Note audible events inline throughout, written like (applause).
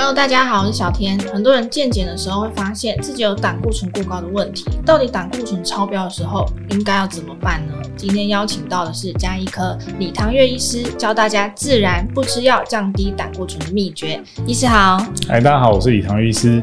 Hello，大家好，我是小天。很多人健检的时候会发现自己有胆固醇过高的问题，到底胆固醇超标的时候应该要怎么办呢？今天邀请到的是家医科李唐月医师，教大家自然不吃药降低胆固醇的秘诀。医师好，嗨，大家好，我是李唐月医师。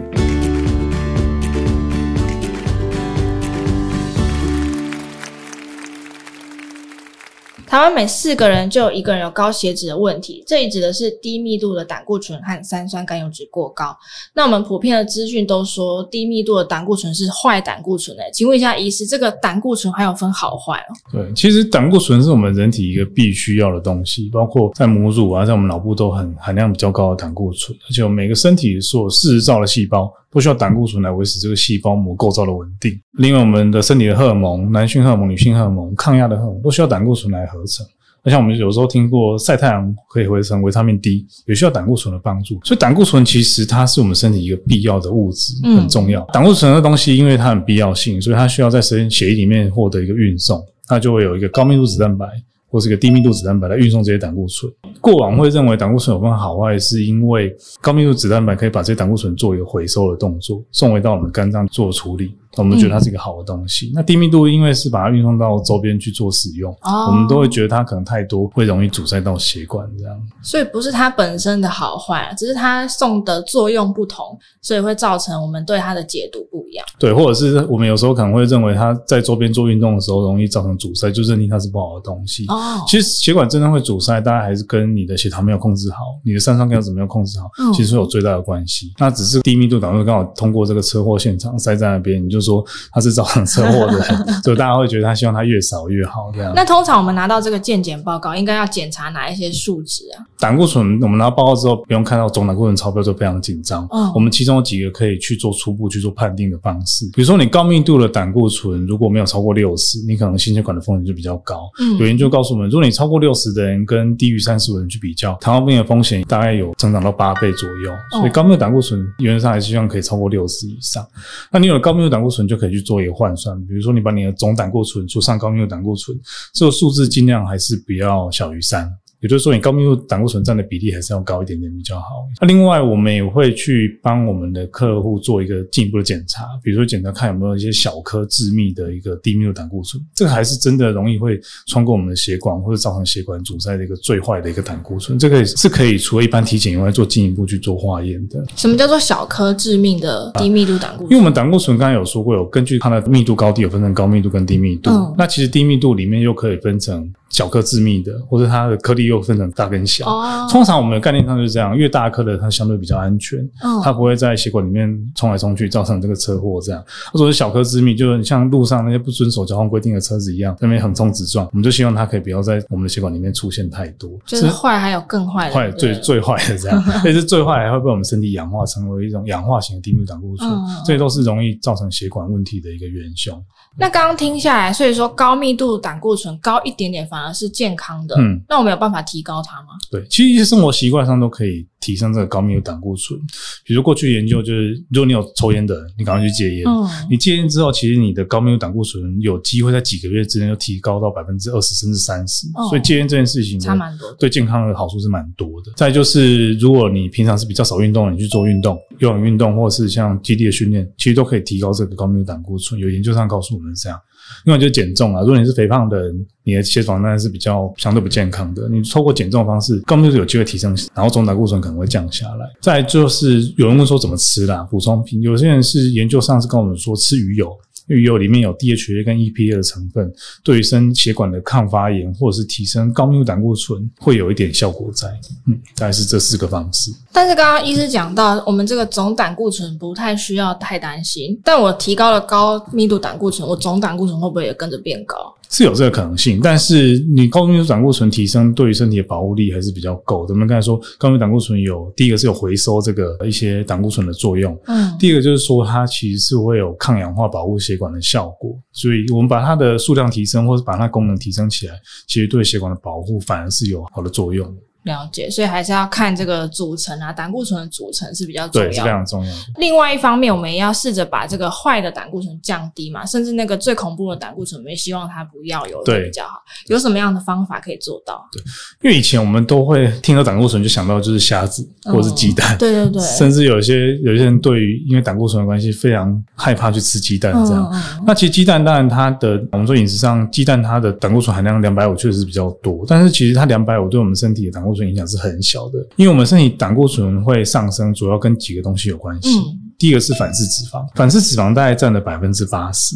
台湾每四个人就有一个人有高血脂的问题，这里指的是低密度的胆固醇和三酸甘油酯过高。那我们普遍的资讯都说低密度的胆固醇是坏胆固醇诶，请问一下医师，这个胆固醇还有分好坏哦？对，其实胆固醇是我们人体一个必须要的东西，包括在母乳啊，在我们脑部都很含量比较高的胆固醇，而且我每个身体所有四十兆的细胞。都需要胆固醇来维持这个细胞膜构造的稳定。另外，我们的身体的荷尔蒙，男性荷尔蒙、女性荷尔蒙、抗压的荷尔蒙，都需要胆固醇来合成。那像我们有时候听过晒太阳可以合成维他命 D，也需要胆固醇的帮助。所以，胆固醇其实它是我们身体一个必要的物质，很重要。胆固醇的东西，因为它很必要性，所以它需要在身血液里面获得一个运送，它就会有一个高密度脂蛋白。或是个低密度脂蛋白来运送这些胆固醇。过往会认为胆固醇有分好坏，是因为高密度脂蛋白可以把这些胆固醇做一个回收的动作，送回到我们肝脏做处理。我们觉得它是一个好的东西。嗯、那低密度因为是把它运送到周边去做使用，哦、我们都会觉得它可能太多，会容易阻塞到血管这样。所以不是它本身的好坏，只是它送的作用不同，所以会造成我们对它的解读不一样。对，或者是我们有时候可能会认为它在周边做运动的时候容易造成阻塞，就认定它是不好的东西。哦，其实血管真的会阻塞，大概还是跟你的血糖没有控制好，你的三酸甘油酯没有控制好，嗯、其实是有最大的关系。那只是低密度胆固醇刚好通过这个车祸现场塞在那边，你就说他是造成车祸的人，(laughs) 所以大家会觉得他希望他越少越好这样。那通常我们拿到这个健检报告，应该要检查哪一些数值啊？胆固醇我们拿到报告之后，不用看到总胆固醇超标就非常紧张。嗯，我们其中有几个可以去做初步去做判定的方式，比如说你高密度的胆固醇如果没有超过六十，你可能心血管的风险就比较高。嗯，有研究告诉我们，如果你超过六十的人跟低于三十的人去比较，糖尿病的风险大概有增长到八倍左右。所以高密度胆固醇原则上还是希望可以超过六十以上。那你有了高密度胆固醇，就可以去做一个换算，比如说你把你的总胆固醇除上高密度胆固醇，这个数字尽量还是不要小于三。也就是说，你高密度胆固醇占的比例还是要高一点点比较好。那另外，我们也会去帮我们的客户做一个进一步的检查，比如说检查看有没有一些小颗致密的一个低密度胆固醇，这个还是真的容易会穿过我们的血管或者造成血管阻塞的一个最坏的一个胆固醇。这个是可以除了一般体检以外做进一步去做化验的。什么叫做小颗致命的低密度胆固醇？因为我们胆固醇刚才有说过，有根据它的密度高低有分成高密度跟低密度。嗯、那其实低密度里面又可以分成。小颗致密的，或者它的颗粒又分成大跟小。哦，通常我们的概念上就是这样，越大颗的它相对比较安全，哦，它不会在血管里面冲来冲去，造成这个车祸这样。或者是小颗致密，就是像路上那些不遵守交通规定的车子一样，那边横冲直撞，我们就希望它可以不要在我们的血管里面出现太多。就是坏还有更坏的，坏最最坏的这样，(laughs) 但是最坏还会被我们身体氧化成为一种氧化型的低密度胆固醇，嗯，这些都是容易造成血管问题的一个元凶。那刚刚听下来，所以说高密度胆固醇高一点点反而是健康的。嗯，那我们有办法提高它吗？对，其实一些生活习惯上都可以提升这个高密度胆固醇。比如过去研究就是，如果你有抽烟的人，你赶快去戒烟。嗯，你戒烟之后，其实你的高密度胆固醇有机会在几个月之内就提高到百分之二十甚至三十。哦，所以戒烟这件事情差蛮多，对健康的好处是蛮多的。再就是，如果你平常是比较少运动的，你去做运动，有氧运动或者是像肌力的训练，其实都可以提高这个高密度胆固醇。有研究上告诉我们这样。另外就是减重啊，如果你是肥胖的人，你的血管当然是比较相对不健康的。你透过减重的方式，高密度有机会提升，然后总胆固醇可能会降下来。再就是有人问说怎么吃啦，补充品，有些人是研究上是跟我们说吃鱼油。鱼油里面有 DHA 跟 EPA 的成分，对于生血管的抗发炎或者是提升高密度胆固醇会有一点效果在。嗯，大概是这四个方式。但是刚刚医师讲到，我们这个总胆固醇不太需要太担心。但我提高了高密度胆固醇，我总胆固醇会不会也跟着变高？是有这个可能性，但是你高密度胆固醇提升对于身体的保护力还是比较够的。我们刚才说高密度胆固醇有第一个是有回收这个一些胆固醇的作用，嗯，第二个就是说它其实是会有抗氧化保护血管的效果，所以我们把它的数量提升或者把它功能提升起来，其实对血管的保护反而是有好的作用。了解，所以还是要看这个组成啊，胆固醇的组成是比较重要的，对，是非常重要的。另外一方面，我们也要试着把这个坏的胆固醇降低嘛，甚至那个最恐怖的胆固醇，我们也希望它不要有，对，比较好。有什么样的方法可以做到？对，因为以前我们都会听到胆固醇就想到就是虾子或者是鸡蛋，嗯，对对对，甚至有些有些人对于因为胆固醇的关系非常害怕去吃鸡蛋这样。那其实鸡蛋当然它的我们说饮食上鸡蛋它的胆固醇含量两百五确实是比较多，但是其实它两百五对我们身体的胆固醇影响是很小的，因为我们身体胆固醇会上升，主要跟几个东西有关系。嗯第一个是反式脂肪，反式脂肪大概占了百分之八十，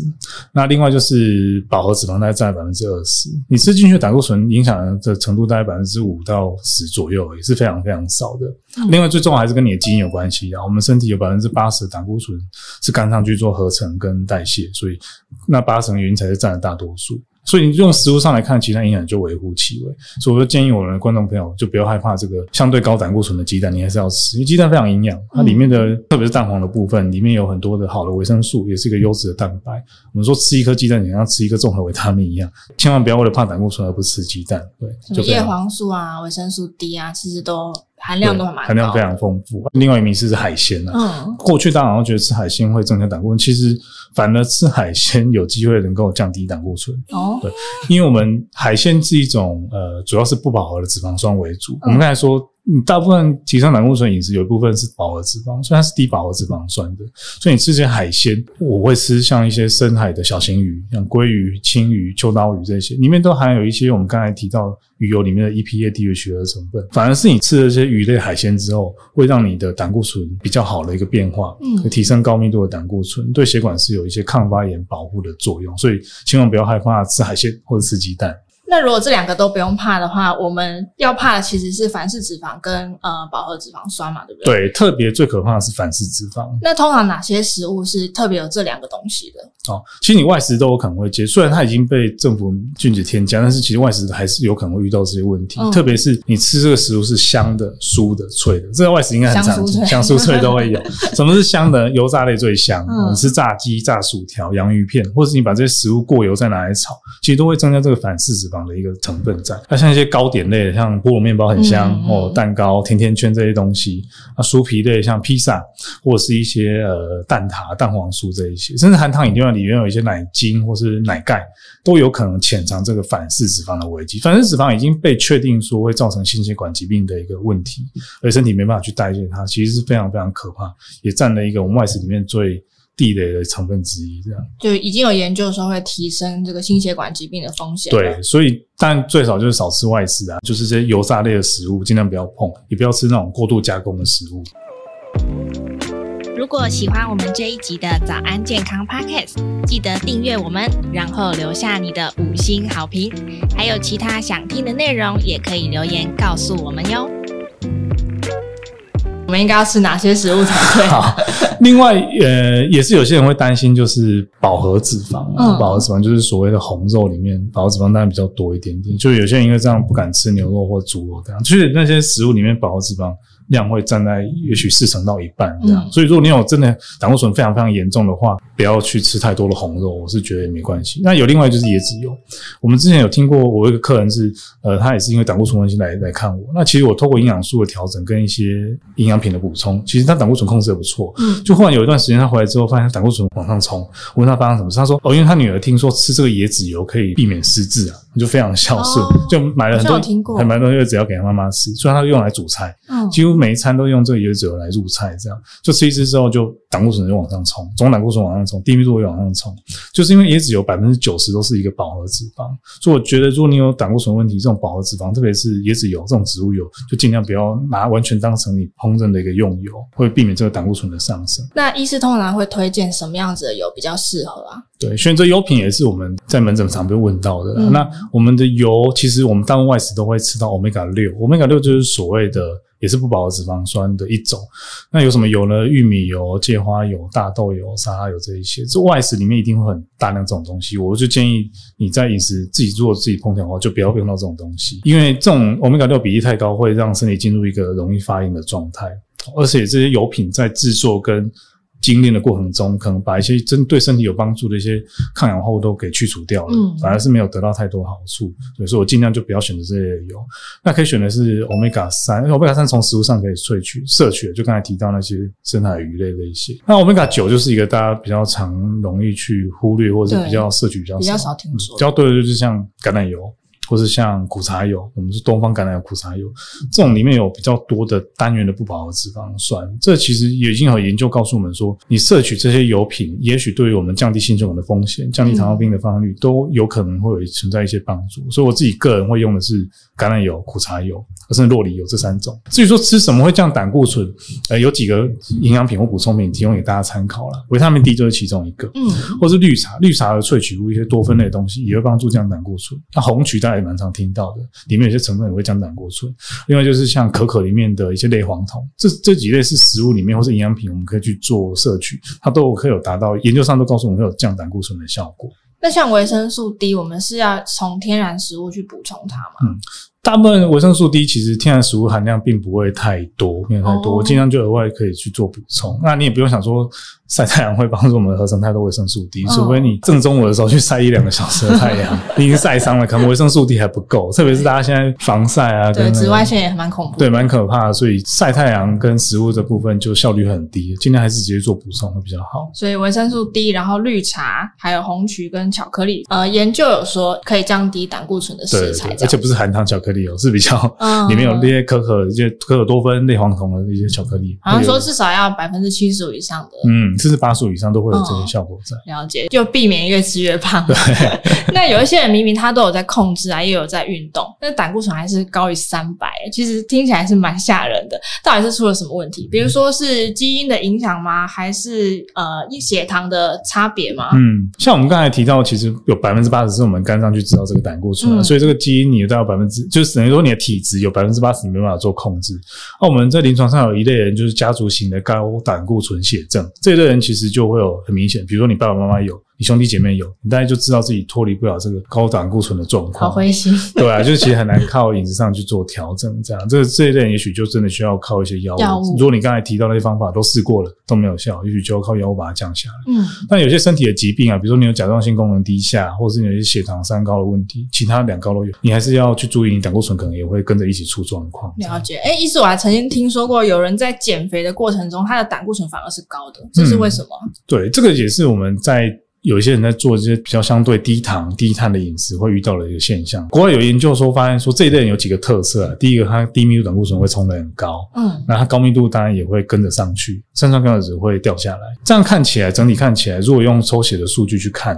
那另外就是饱和脂肪大概占了百分之二十。你吃进去的胆固醇影响的程度大概百分之五到十左右，也是非常非常少的。另外最重要还是跟你的基因有关系啊，我们身体有百分之八十的胆固醇是肝脏去做合成跟代谢，所以那八成原因才是占了大多数。所以你用食物上来看，其他营养就微乎其微。所以我就建议我们的观众朋友就不要害怕这个相对高胆固醇的鸡蛋，你还是要吃，因为鸡蛋非常营养，它里面的特别是蛋黄的部分，里面有很多的好的维生素，也是一个优质的蛋白。我们说吃一颗鸡蛋，你像吃一个综合维他命一样，千万不要为了怕胆固醇而不吃鸡蛋。对，就叶黄素啊，维生素 D 啊，其实都。含量都含量非常丰富。另外一名是海鲜呢、啊。嗯，过去大家好像觉得吃海鲜会增加胆固醇，其实反而吃海鲜有机会能够降低胆固醇。哦，对，因为我们海鲜是一种呃，主要是不饱和的脂肪酸为主。嗯、我们刚才说。你大部分提倡胆固醇饮食有一部分是饱和脂肪，所以它是低饱和脂肪酸的。所以你吃些海鲜，我会吃像一些深海的小型鱼，像鲑鱼、青鱼、秋刀鱼这些，里面都含有一些我们刚才提到鱼油里面的 EPA、DHA 的成分。反而是你吃了这些鱼类海鲜之后，会让你的胆固醇比较好的一个变化，嗯，提升高密度的胆固醇，对血管是有一些抗发炎保护的作用。所以千万不要害怕吃海鲜或者吃鸡蛋。那如果这两个都不用怕的话，我们要怕的其实是反式脂肪跟呃饱和脂肪酸嘛，对不对？对，特别最可怕的是反式脂肪。那通常哪些食物是特别有这两个东西的？哦，其实你外食都有可能会接，虽然它已经被政府禁止添加，但是其实外食还是有可能会遇到这些问题。嗯、特别是你吃这个食物是香的、酥的、脆的，这个外食应该很常见，香酥脆都会有。(laughs) 什么是香的？油炸类最香。嗯、你吃炸鸡、炸薯条、洋芋片，或者是你把这些食物过油再拿来炒，其实都会增加这个反式脂肪的一个成分在。那像一些糕点类的，像菠萝面包很香、嗯、哦，蛋糕、甜甜圈这些东西。那酥皮类像披萨，或者是一些呃蛋挞、蛋黄酥这一些，甚至含糖饮料里面有一些奶精或是奶盖，都有可能潜藏这个反式脂肪的危机。反式脂肪已经被确定说会造成心血管疾病的一个问题，而身体没办法去代谢它，其实是非常非常可怕，也占了一个我们外食里面最地雷的成分之一。这样就已经有研究说会提升这个心血管疾病的风险。对，所以但最少就是少吃外食啊，就是这些油炸类的食物尽量不要碰，也不要吃那种过度加工的食物。如果喜欢我们这一集的早安健康 Podcast，记得订阅我们，然后留下你的五星好评。还有其他想听的内容，也可以留言告诉我们哟。我们应该要吃哪些食物才对？好，另外，呃，也是有些人会担心，就是饱和脂肪。嗯，饱和脂肪就是所谓的红肉里面，饱和脂肪当然比较多一点点。就有些人因为这样不敢吃牛肉或猪肉这样，就是那些食物里面饱和脂肪。量会占在也许四成到一半这样，嗯、所以如果你有真的胆固醇非常非常严重的话，不要去吃太多的红肉，我是觉得也没关系。那有另外就是椰子油，我们之前有听过，我一个客人是，呃，他也是因为胆固醇问题来来看我。那其实我透过营养素的调整跟一些营养品的补充，其实他胆固醇控制的不错。嗯，就忽然有一段时间他回来之后，发现他胆固醇往上冲，我问他发生什么事，他说哦，因为他女儿听说吃这个椰子油可以避免失智啊。就非常孝顺，哦、就买了很多，还蛮多，因为只要给他妈妈吃，所以他用来煮菜，嗯、几乎每一餐都用这个椰子油来入菜，这样就吃一吃之后，就胆固醇就往上冲，总胆固醇往上冲，低密度也往上冲，就是因为椰子油百分之九十都是一个饱和脂肪，所以我觉得如果你有胆固醇问题，这种饱和脂肪，特别是椰子油这种植物油，就尽量不要拿完全当成你烹饪的一个用油，会避免这个胆固醇的上升。那医师通常会推荐什么样子的油比较适合啊？对，选择油品也是我们在门诊常被问到的。嗯、那我们的油，其实我们大部分外食都会吃到 Omega 六，Omega 六就是所谓的也是不饱和脂肪酸的一种。那有什么油呢？玉米油、芥花油、大豆油、沙拉油这一些，这外食里面一定会很大量这种东西。我就建议你在饮食自己做自己烹调的话，就不要用到这种东西，因为这种欧米伽六比例太高，会让身体进入一个容易发炎的状态，而且这些油品在制作跟精炼的过程中，可能把一些针对身体有帮助的一些抗氧化物都给去除掉了，嗯，反而是没有得到太多好处。所以说我尽量就不要选择这些油。那可以选的是欧米伽三，因为欧米伽三从食物上可以萃取摄取，就刚才提到那些深海鱼类的一些。那欧米伽九就是一个大家比较常容易去忽略，或者是比较摄取比较少，比较少听说，比较多的就是像橄榄油。或是像苦茶油，我们是东方橄榄油苦茶油，这种里面有比较多的单元的不饱和脂肪酸。这其实也已经有研究告诉我们说，你摄取这些油品，也许对于我们降低心血管的风险、降低糖尿病的发生率，都有可能会存在一些帮助。所以我自己个人会用的是橄榄油、苦茶油，甚至洛梨油这三种。至于说吃什么会降胆固醇，呃，有几个营养品或补充品提供给大家参考了。维他命 D 就是其中一个，嗯，或是绿茶，绿茶的萃取物一些多酚类的东西也会帮助降胆固醇。那红曲大家也蛮常听到的，里面有些成分也会降胆固醇。另外就是像可可里面的一些类黄酮，这这几类是食物里面或是营养品，我们可以去做摄取，它都可以有达到研究上都告诉我们会有降胆固醇的效果。那像维生素 D，我们是要从天然食物去补充它吗？嗯。大部分维生素 D 其实天然食物含量并不会太多，没有太多，我尽量就额外可以去做补充。那你也不用想说晒太阳会帮助我们合成太多维生素 D，除非你正中午的时候去晒一两个小时的太阳，你 (laughs) 已经晒伤了，可能维生素 D 还不够。特别是大家现在防晒啊，对紫外线也蛮恐怖，对，蛮可怕的。所以晒太阳跟食物这部分就效率很低，尽量还是直接做补充会比较好。所以维生素 D，然后绿茶，还有红曲跟巧克力，呃，研究有说可以降低胆固醇的食材，而且不是含糖巧克力哦，是比较。嗯，里面有那些可可、一些可可多酚、类黄酮的一些巧克力，好像说至少要百分之七十五以上的，嗯，甚至八十五以上都会有这些效果在。嗯、了解，就避免越吃越胖。对，(laughs) 那有一些人明明他都有在控制啊，也有在运动，但胆固醇还是高于三百，其实听起来是蛮吓人的。到底是出了什么问题？比如说是基因的影响吗？还是呃血糖的差别吗？嗯，像我们刚才提到，其实有百分之八十是我们肝脏去制造这个胆固醇，嗯，所以这个基因你大概有百分之，就是等于说你的体质有百分之八十你没办法做控制。那我们在临床上有一类人，就是家族型的高胆固醇血症，这一类人其实就会有很明显，比如说你爸爸妈妈有。你兄弟姐妹有，你大概就知道自己脱离不了这个高胆固醇的状况。好灰心，对啊，就是其实很难靠饮食上去做调整，这样这这一类人也许就真的需要靠一些药物。药物。如果你刚才提到那些方法都试过了都没有效，也许就要靠药物把它降下来。嗯。但有些身体的疾病啊，比如说你有甲状腺功能低下，或者是你有一些血糖三高的问题，其他两高都有，你还是要去注意，你胆固醇可能也会跟着一起出状况。了解。哎，医师，我还曾经听说过有人在减肥的过程中，他的胆固醇反而是高的，这是为什么？嗯，对，这个也是我们在。有一些人在做这些比较相对低糖、低碳的饮食，会遇到的一个现象。国外有研究说，发现说这一类人有几个特色啊。第一个，他低密度胆固醇会冲得很高，嗯，那他高密度当然也会跟着上去，三酸甘油酯会掉下来。这样看起来，整体看起来，如果用抽血的数据去看。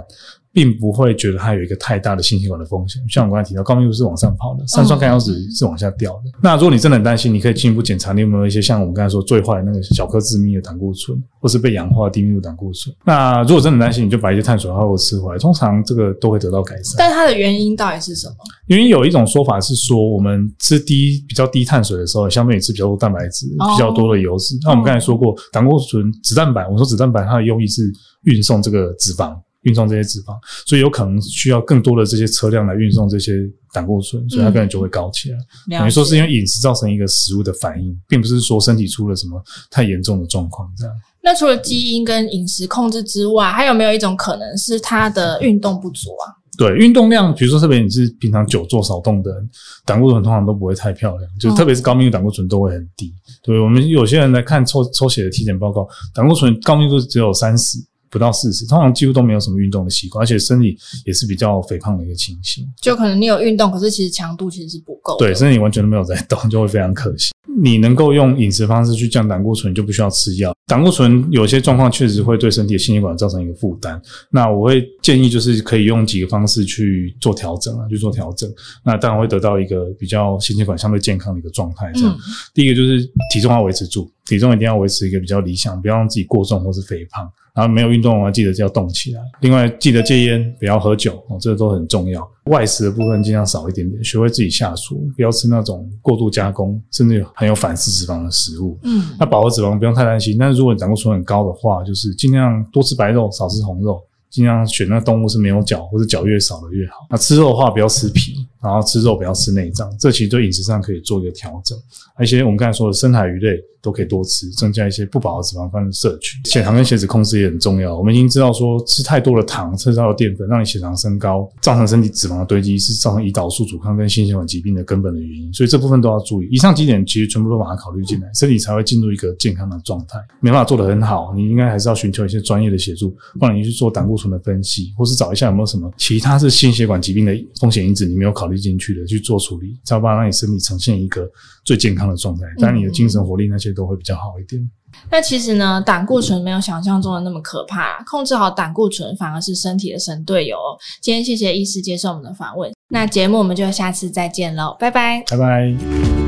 并不会觉得它有一个太大的心血管的风险，像我刚才提到，高密度是往上跑的，三酸甘油酯是往下掉的。那如果你真的很担心，你可以进一步检查你有没有一些像我们刚才说最坏的那个小颗致密的胆固醇，或是被氧化低密度胆固醇。那如果真的担心，你就把一些碳水化合物吃回来，通常这个都会得到改善。但它的原因到底是什么？原因有一种说法是说，我们吃低比较低碳水的时候，相对于吃比较多蛋白质、比较多的油脂。那我们刚才说过，胆固醇、脂蛋白，我们说脂蛋白它的用意是运送这个脂肪。运送这些脂肪，所以有可能需要更多的这些车辆来运送这些胆固醇，所以它可能就会高起来。嗯、等于说是因为饮食造成一个食物的反应，并不是说身体出了什么太严重的状况这样。那除了基因跟饮食控制之外，还有没有一种可能是它的运动不足啊？对，运动量，比如说特别你是平常久坐少动的人，胆固醇通常都不会太漂亮，就特别是高密度胆固醇都会很低。哦、对，我们有些人来看抽抽血的体检报告，胆固醇高密度只有三十。不到四十，通常几乎都没有什么运动的习惯，而且身体也是比较肥胖的一个情形。就可能你有运动，可是其实强度其实是不够。对，身体完全都没有在动，(laughs) 就会非常可惜。你能够用饮食方式去降胆固醇，就不需要吃药。胆固醇有些状况确实会对身体的心血管造成一个负担。那我会建议就是可以用几个方式去做调整啊，去做调整。那当然会得到一个比较心血管相对健康的一个状态。这样，嗯、第一个就是体重要维持住，体重一定要维持一个比较理想，不要让自己过重或是肥胖。然后没有运动的话，记得就要动起来。另外，记得戒烟，不要喝酒哦，这个都很重要。外食的部分尽量少一点点，学会自己下厨，不要吃那种过度加工，甚至有含有反式脂肪的食物。嗯，那饱和脂肪不用太担心，但是如果你胆固醇很高的话，就是尽量多吃白肉，少吃红肉。尽量选那动物是没有脚或者脚越少的越好。那吃肉的话，不要吃皮，然后吃肉不要吃内脏，这其实对饮食上可以做一个调整。而且我们刚才说的深海鱼类都可以多吃，增加一些不饱和脂肪酸的摄取。血糖跟血脂控制也很重要。我们已经知道说，吃太多的糖，吃太多的淀粉，让你血糖升高，造成身体脂肪的堆积，是造成胰岛素阻抗跟心血管疾病的根本的原因。所以这部分都要注意。以上几点其实全部都把它考虑进来，身体才会进入一个健康的状态。没办法做得很好，你应该还是要寻求一些专业的协助，帮你去做胆固醇的分析，或是找一下有没有什么其他是心血管疾病的风险因子你没有考虑进去的去做处理，才有办法让你身体呈现一个最健康的状态。当然，你的精神活力那些都会比较好一点。那其实呢，胆固醇没有想象中的那么可怕，控制好胆固醇反而是身体的神队友。今天谢谢医师接受我们的访问，那节目我们就下次再见喽，拜拜，拜拜。